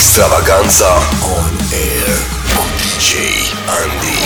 Extravaganza on air cu DJ Andy.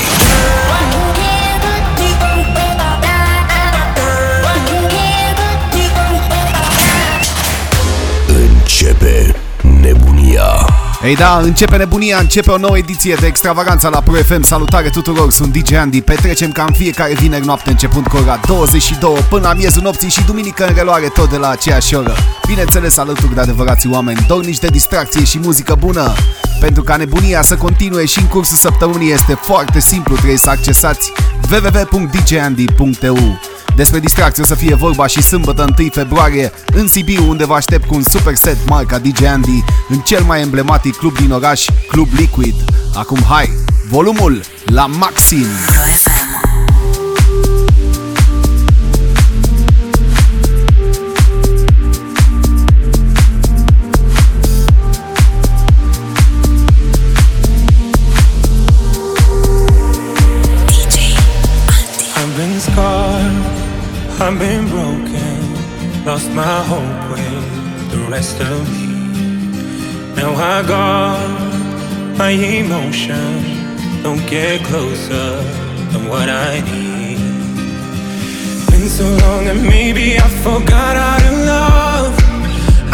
Începe nebunia. Ei da, începe nebunia, începe o nouă ediție de extravaganța la Pro FM. Salutare tuturor, sunt DJ Andy. Petrecem ca în fiecare vineri noapte începând cu ora 22 până la miezul nopții și duminică în reluare tot de la aceeași oră. Bineînțeles alături de adevărații oameni, dornici de distracție și muzică bună. Pentru ca nebunia să continue și în cursul săptămânii este foarte simplu, trebuie să accesați www.djandy.eu despre distracție o să fie vorba și sâmbătă 1 februarie în Sibiu, unde vă aștept cu un super set marca DJ Andy în cel mai emblematic club din oraș, Club Liquid. Acum hai, volumul la maxim! Pro FM. I've been broken, lost my hope with the rest of me. Now I got my emotions, don't get closer than what I need. Been so long that maybe I forgot how to love.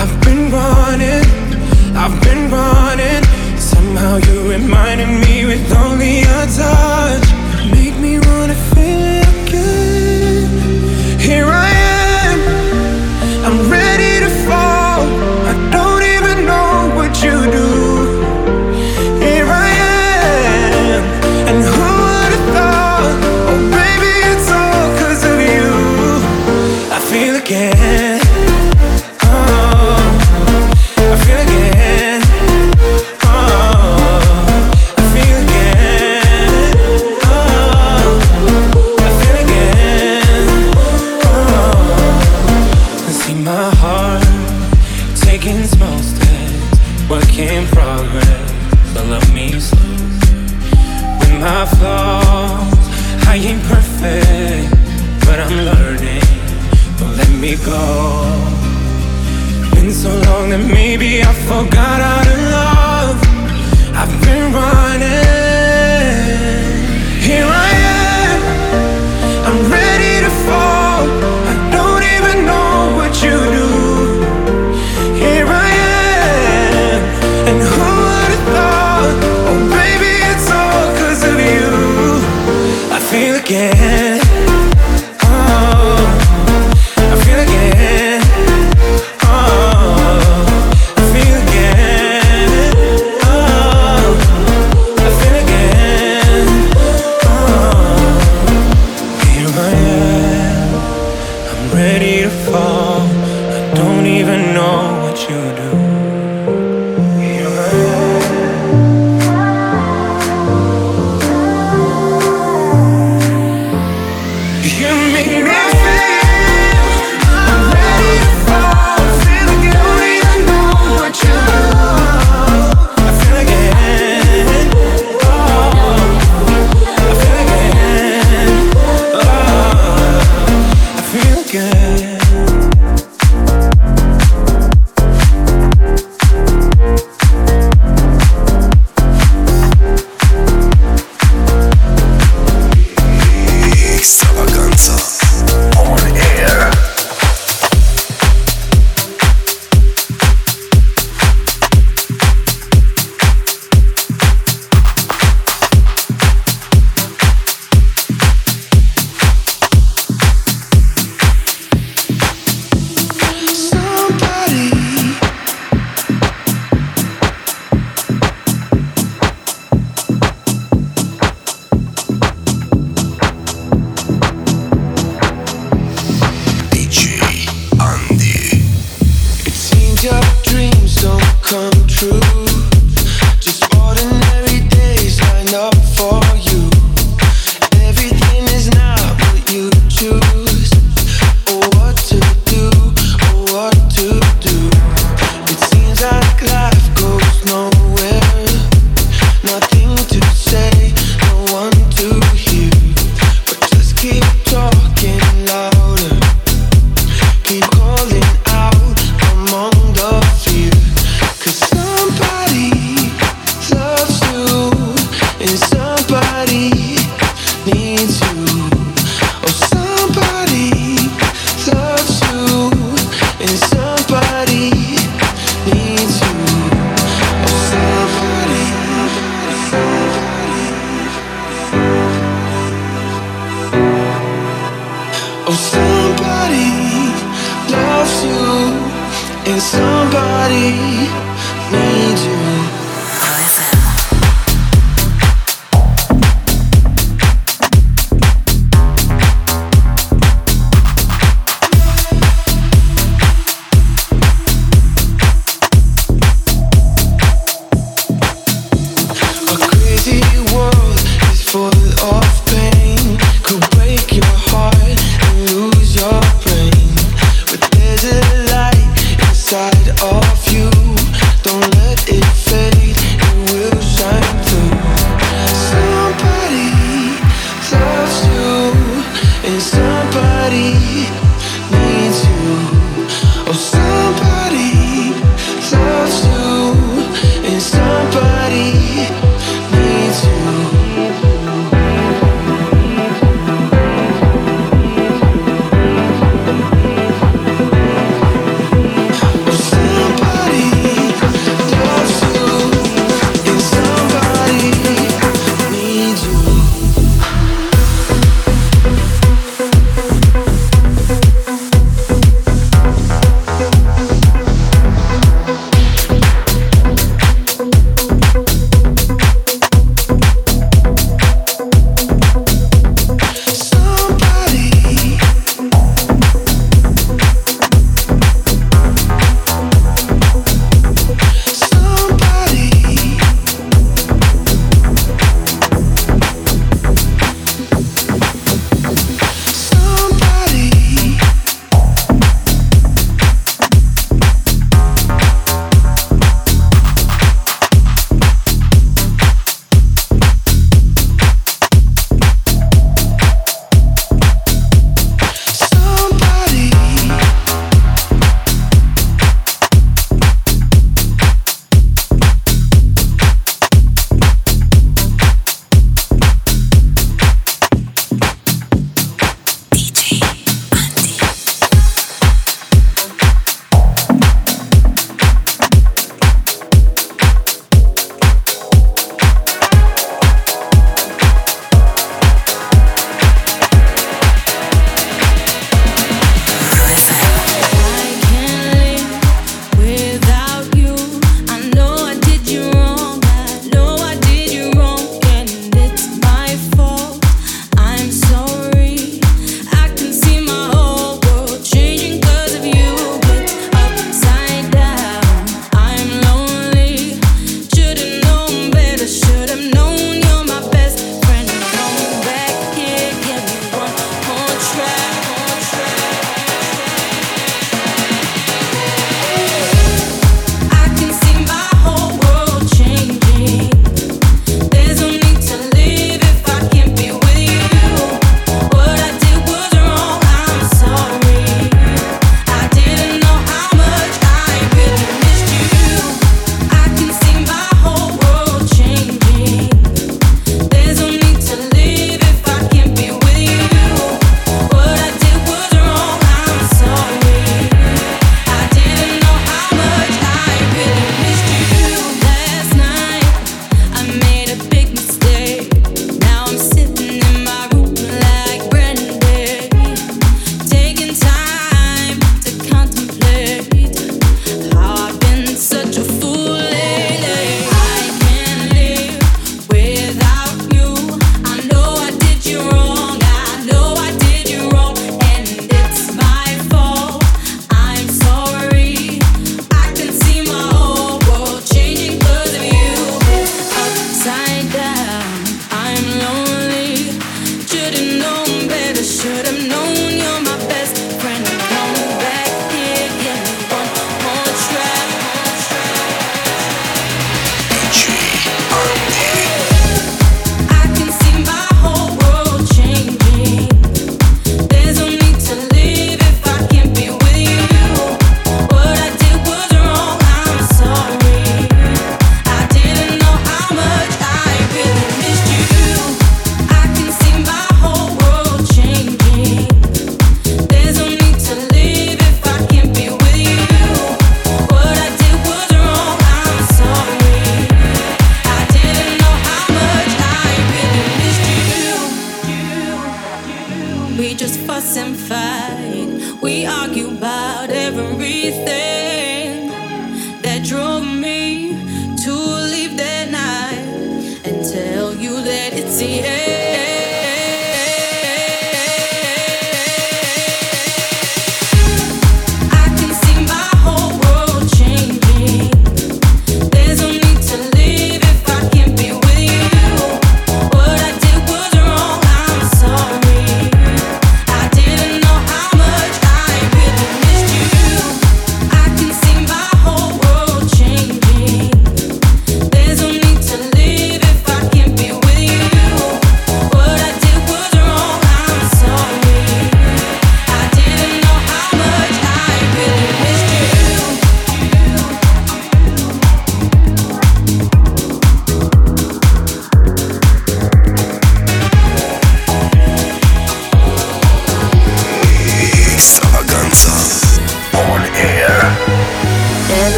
I've been running, I've been running. Somehow you reminded me with only a touch. Make me wanna feel. Here I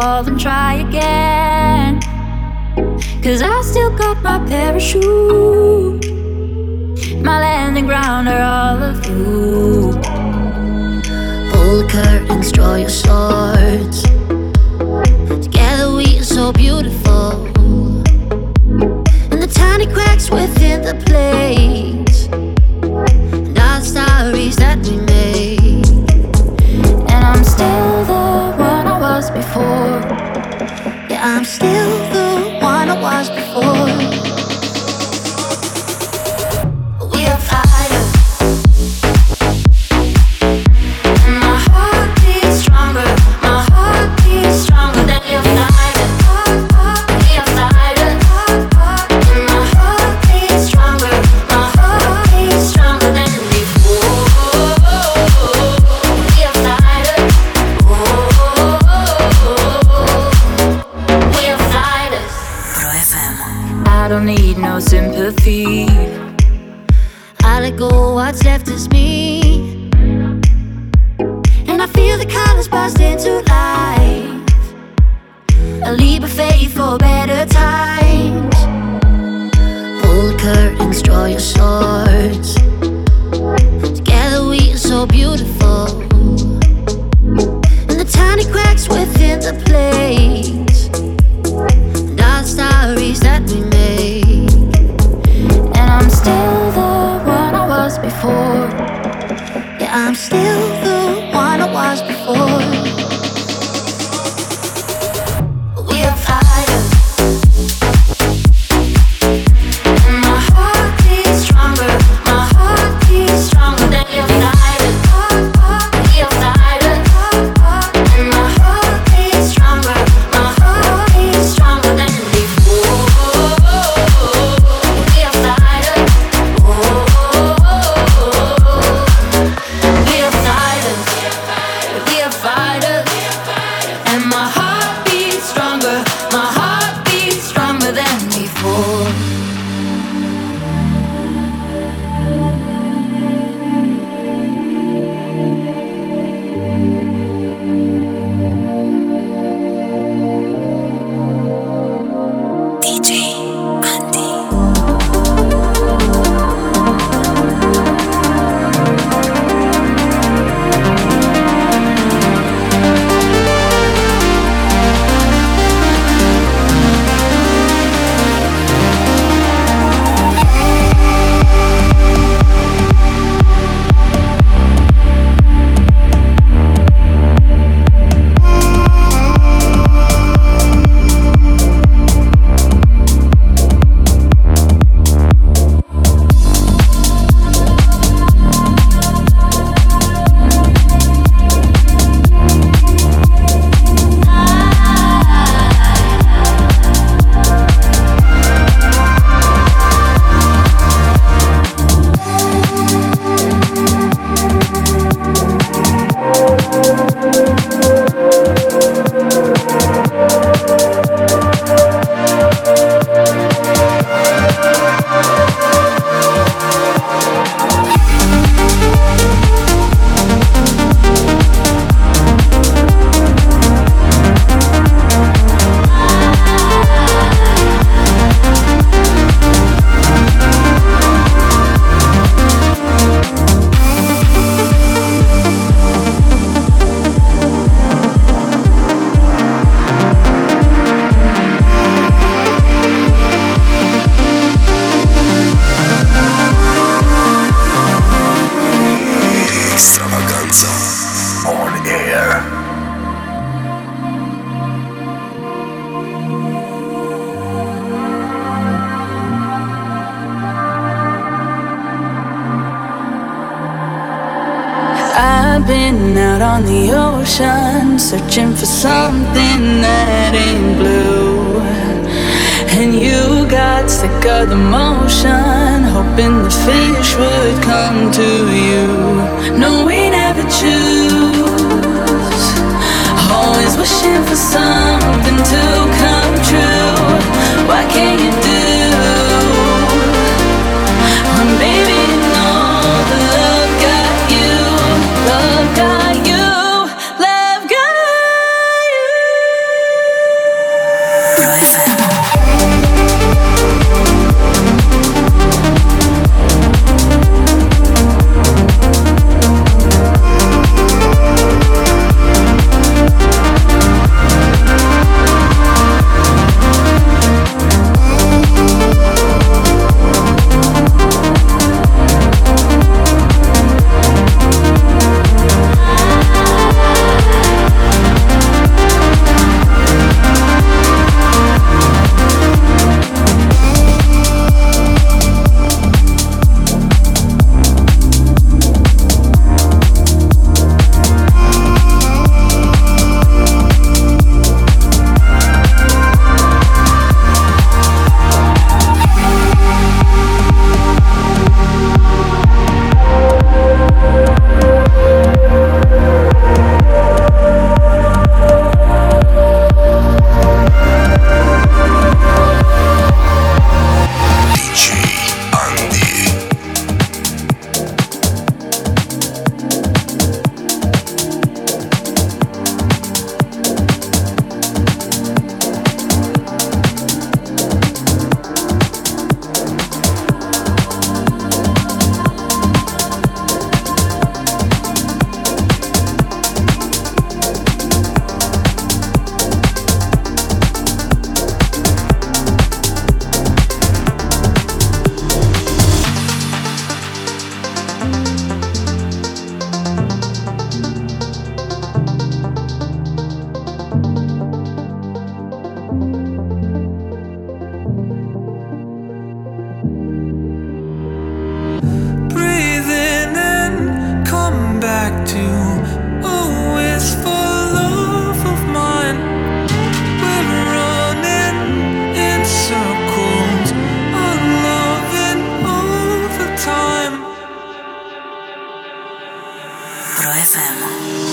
fall and try again. Cause I still got my parachute, my landing ground are all of you. Pull the curtains, draw your soul. FM.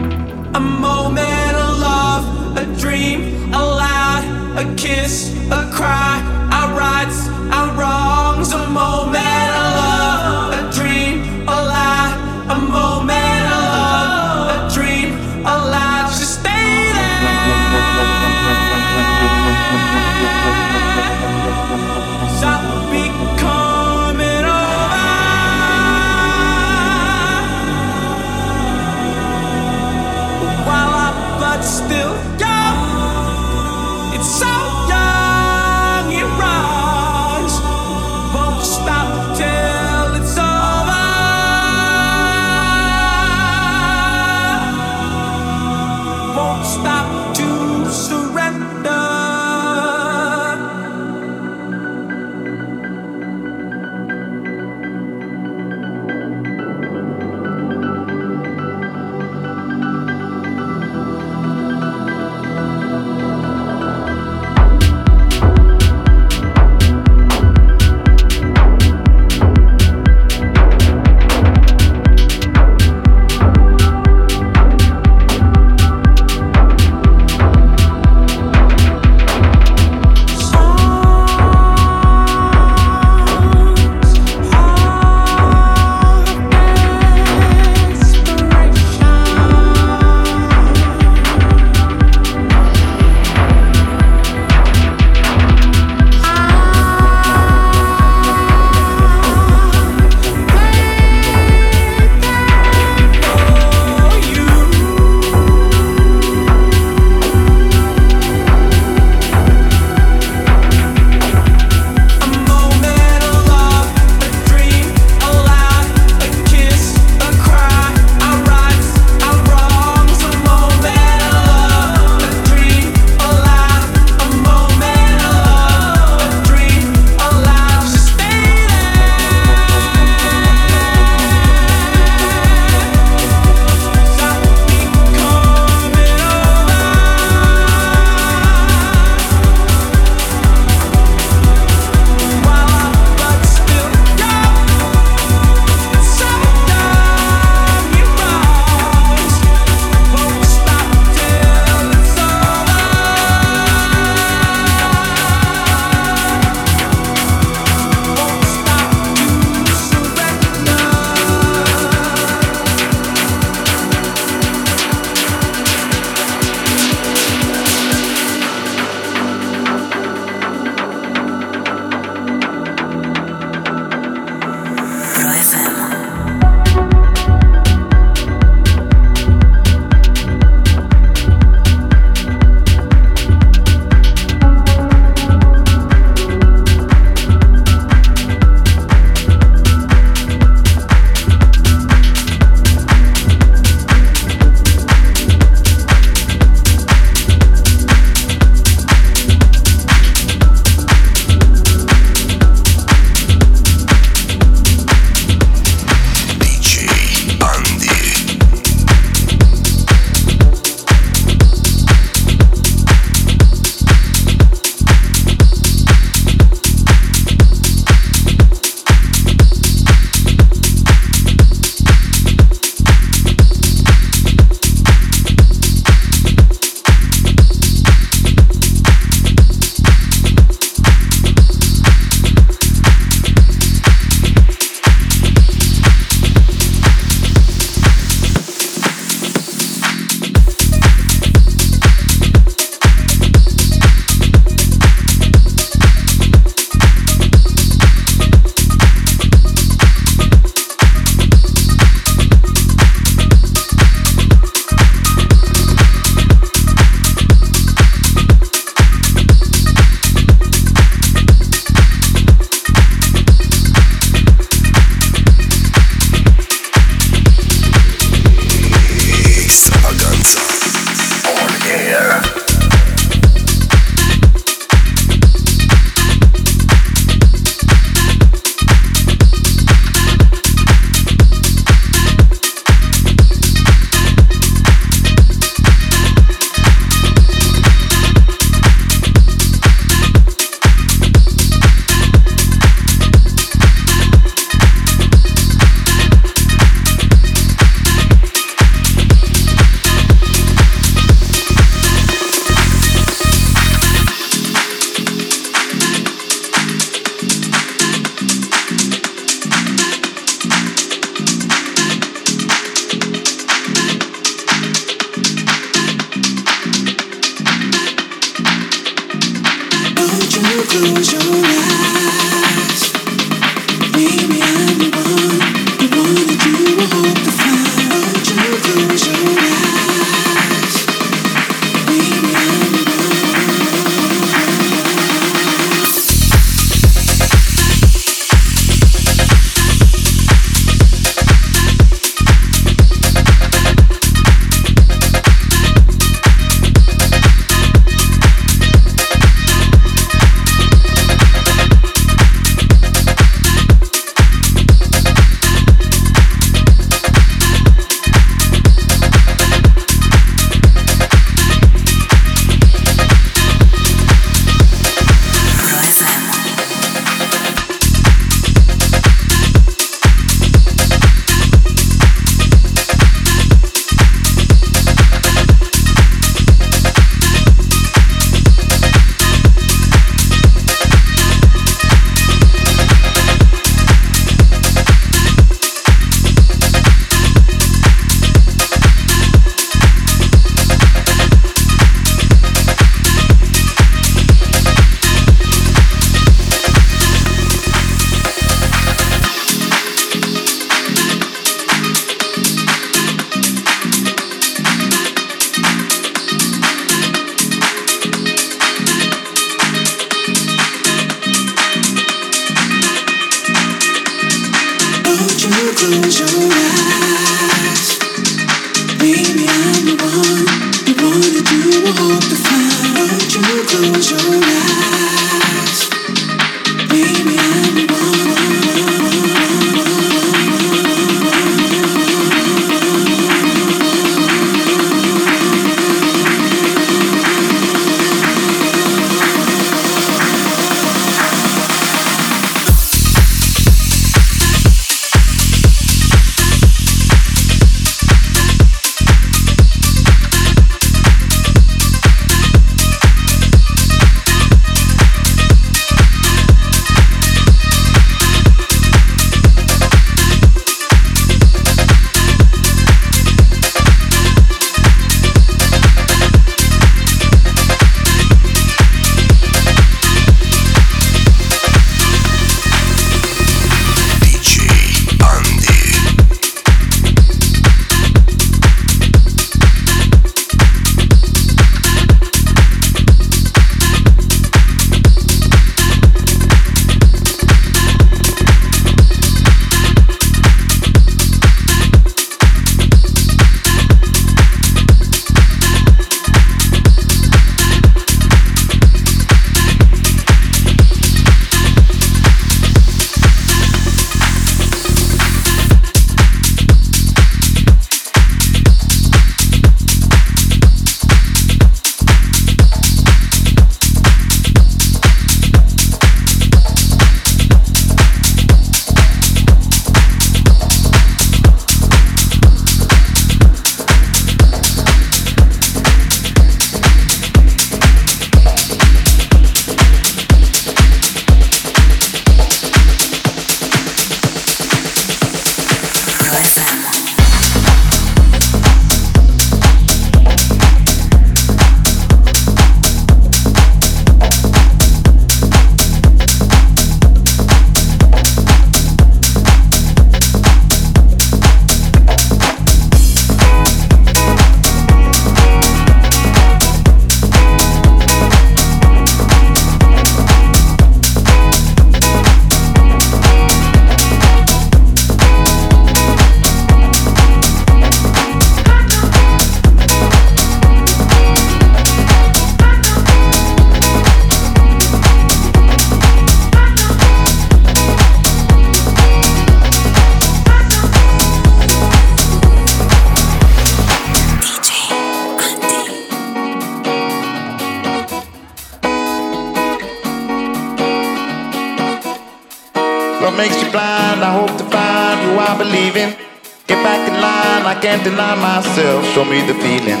Show me the feeling.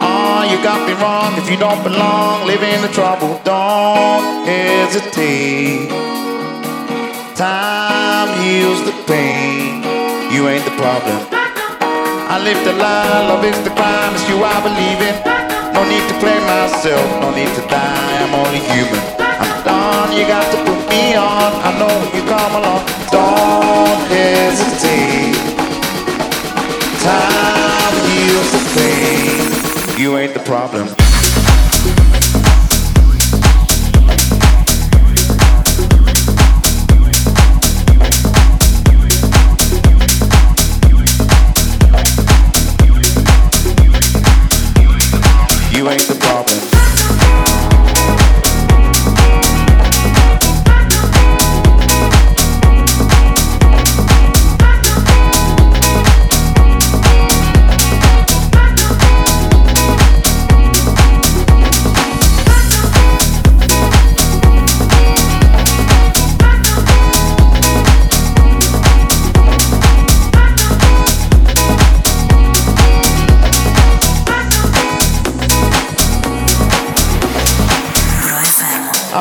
Oh, you got me wrong if you don't belong, live in the trouble, don't hesitate. Time heals the pain, you ain't the problem. I live the lie, love is the crime, it's you I believe in. No need to play myself, no need to die, I'm only human. I'm done, you got to put me on. I know you come along. Don't hesitate. Time pain. You ain't the problem.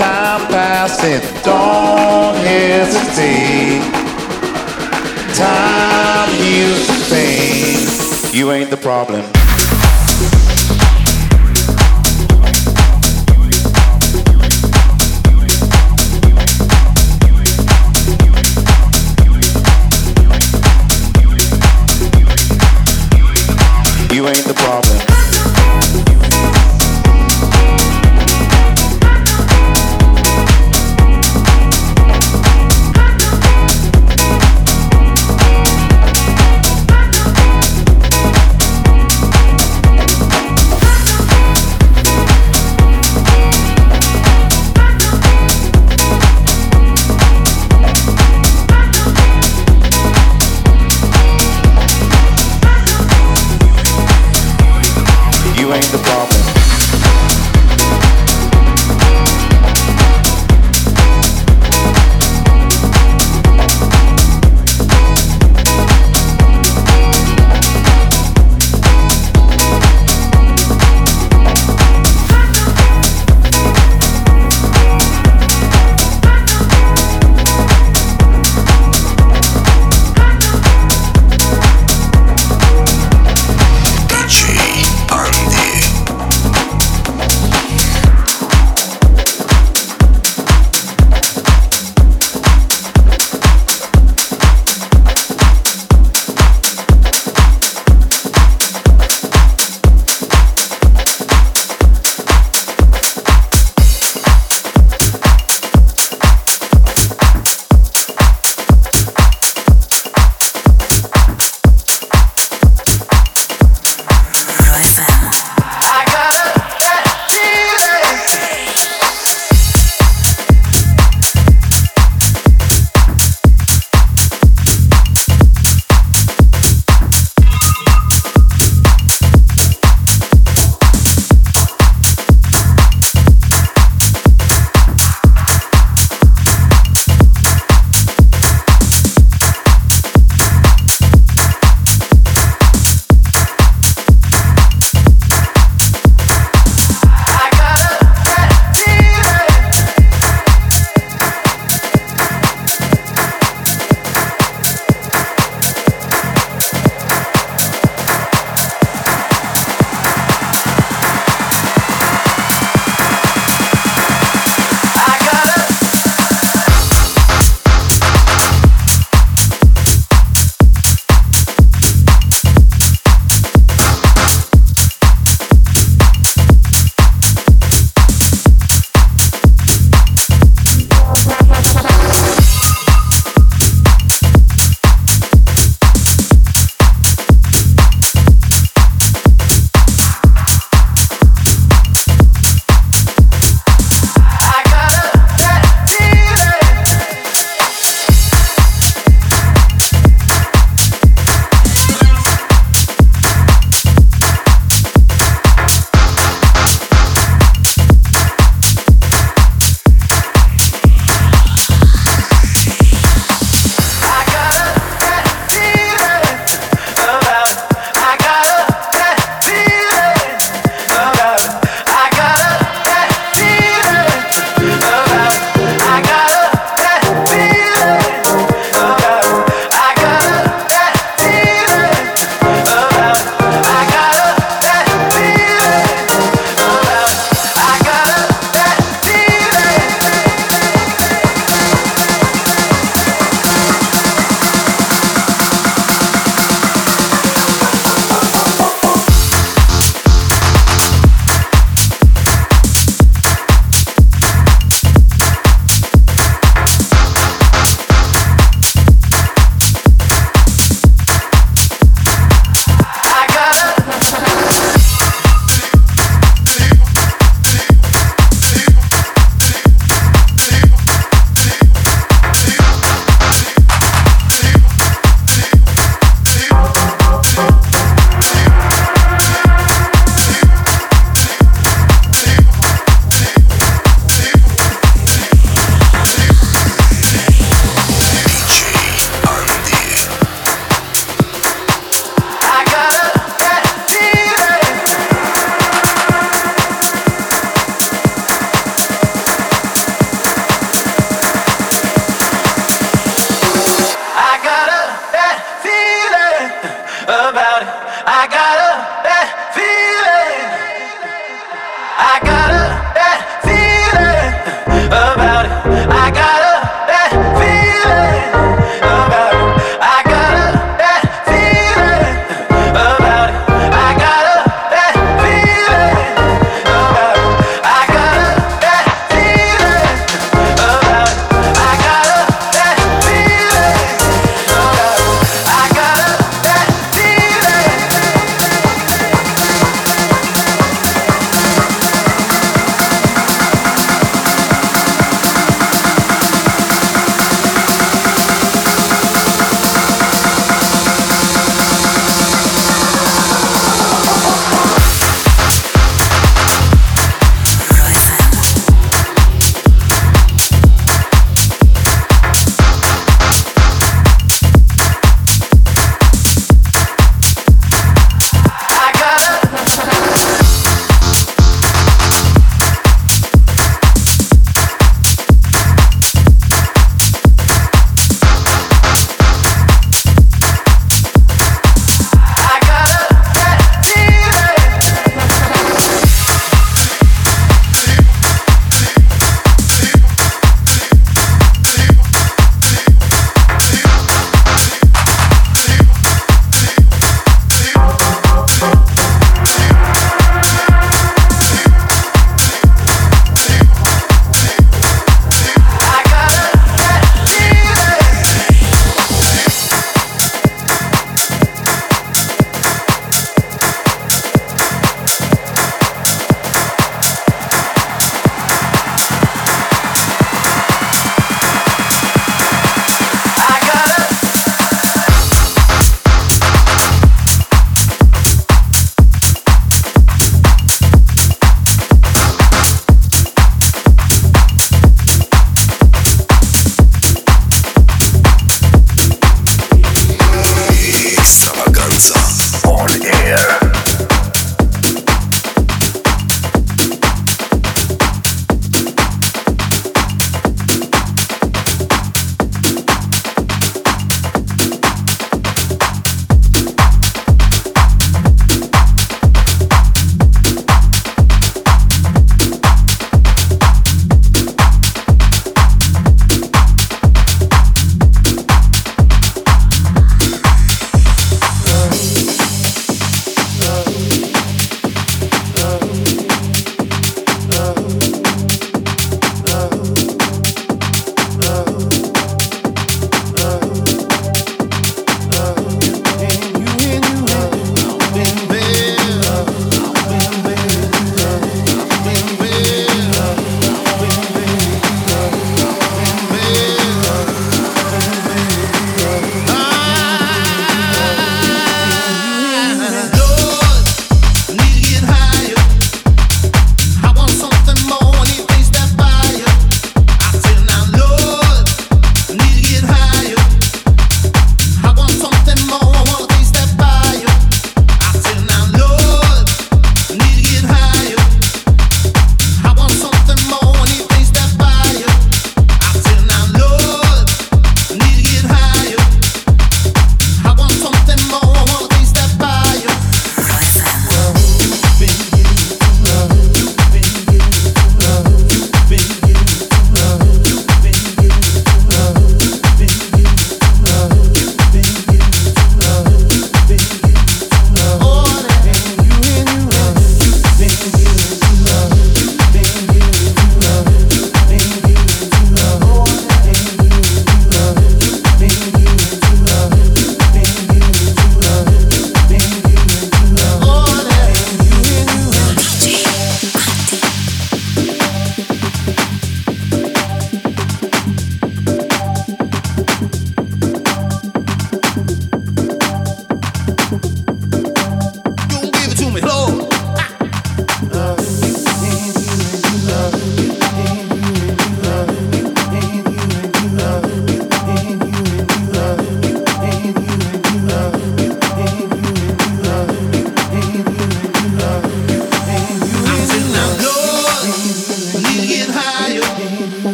time passing. Don't hesitate. Time heals the pain. You ain't the problem.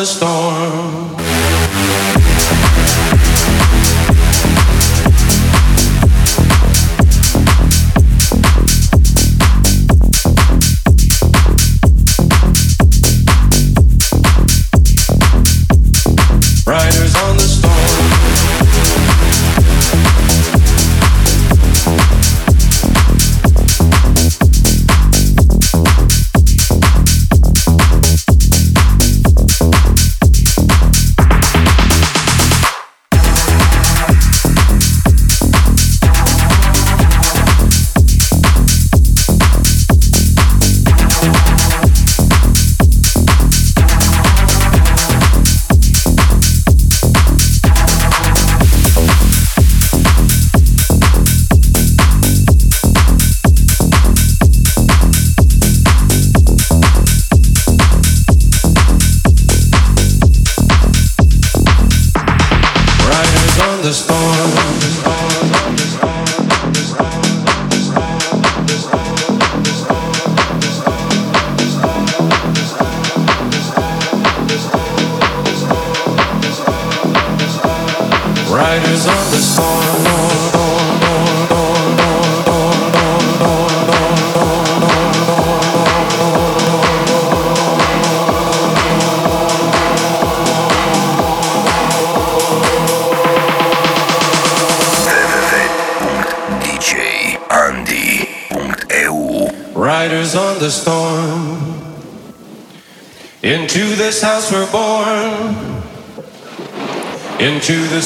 The storm.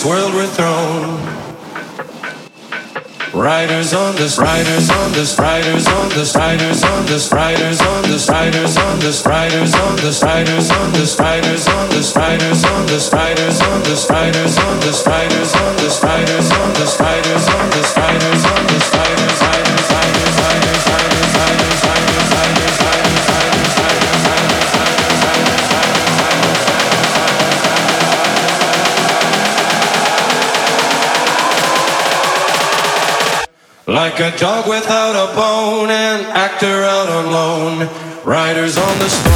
This world we're thrown. Riders on the riders on the riders on the riders on the riders on the riders on the riders on the riders on the riders on the Like a dog without a bone, an actor out on loan, riders on the storm.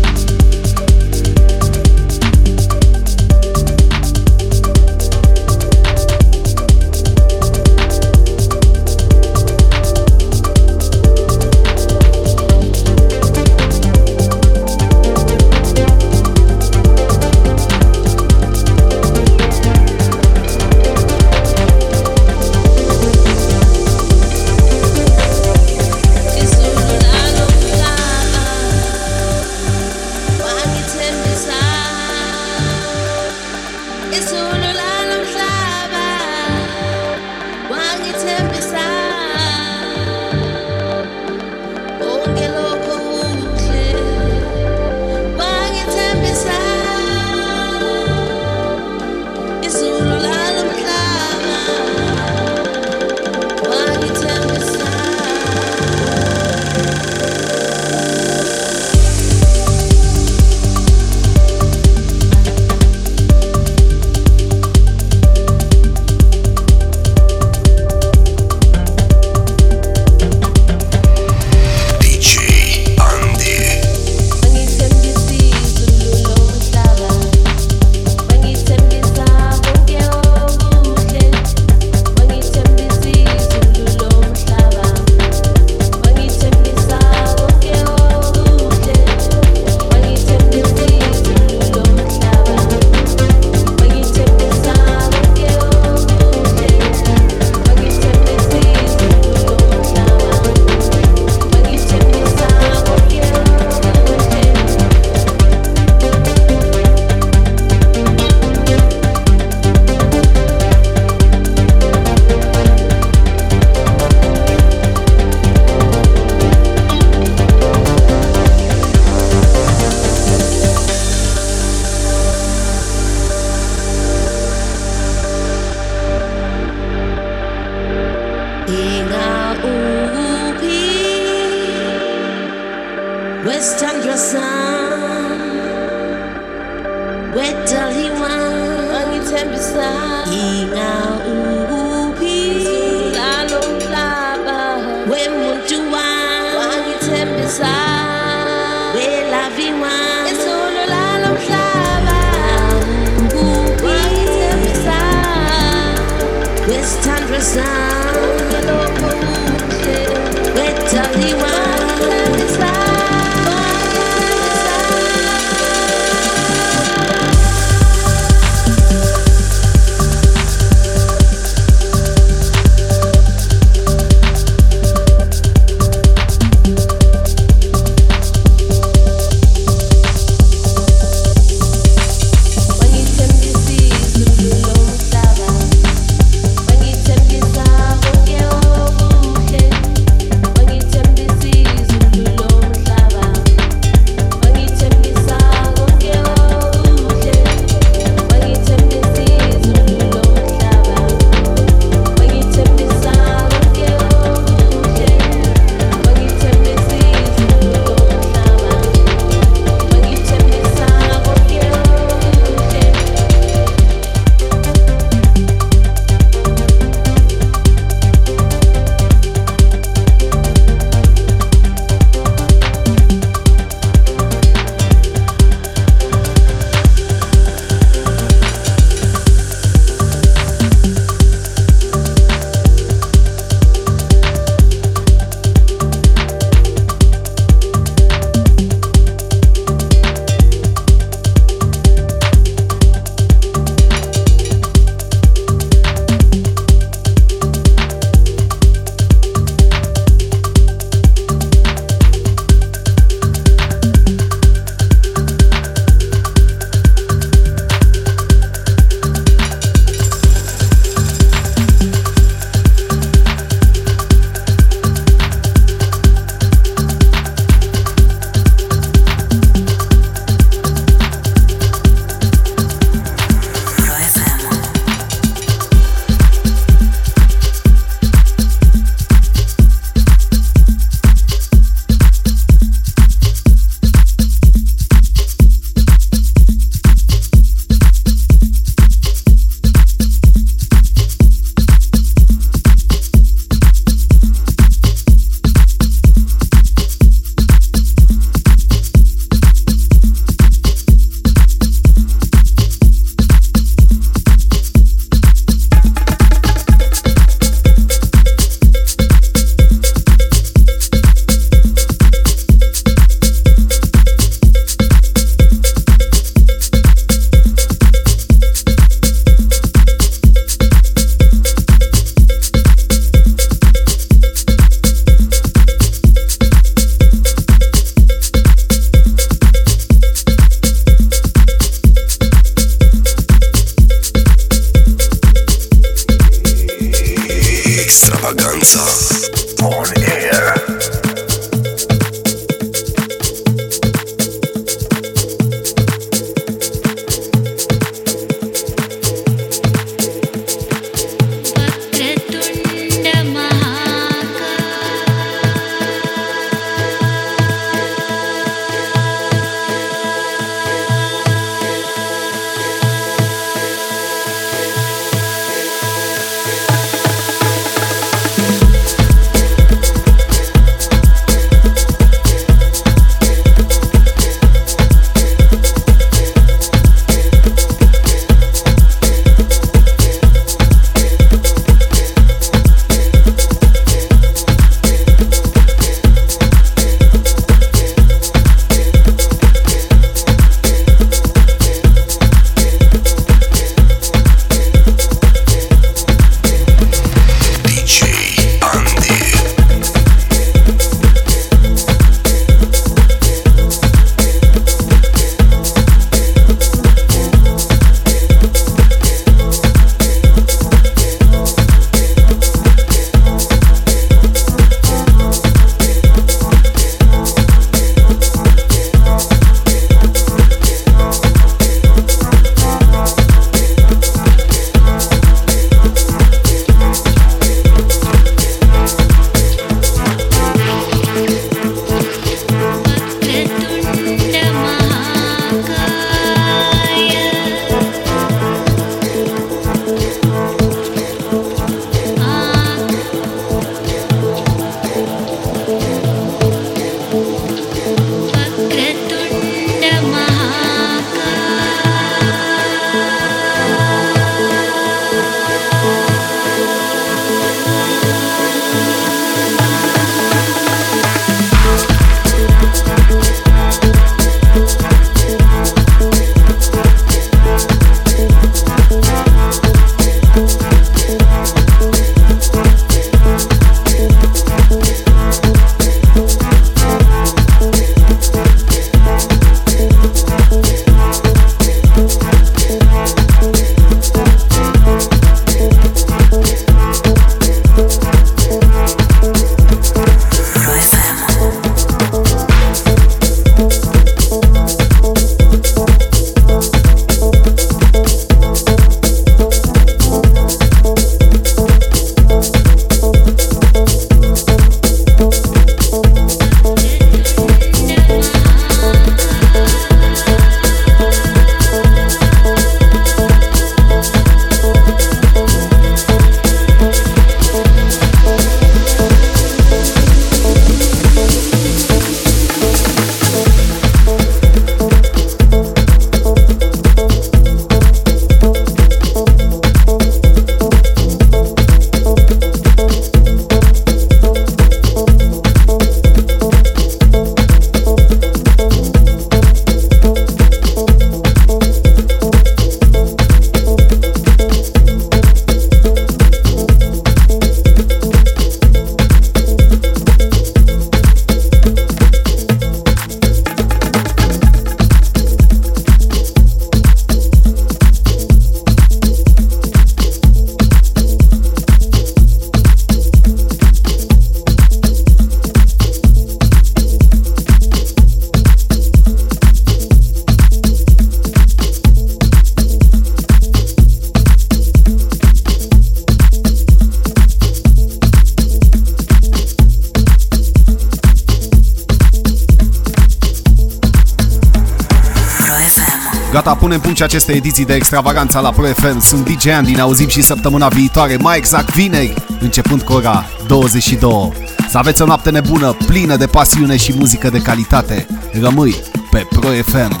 Gata, punem punct aceste ediții de extravaganța la Pro FM. Sunt DJ Andy, ne auzim și săptămâna viitoare, mai exact vineri, începând cu ora 22. Să aveți o noapte nebună, plină de pasiune și muzică de calitate. Rămâi pe Pro FM.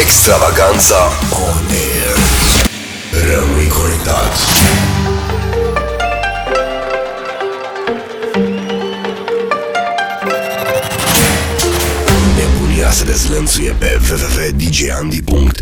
Extravaganza on air. Rămâi conectat. Nebunia se dezlănțuie pe www.djandy.eu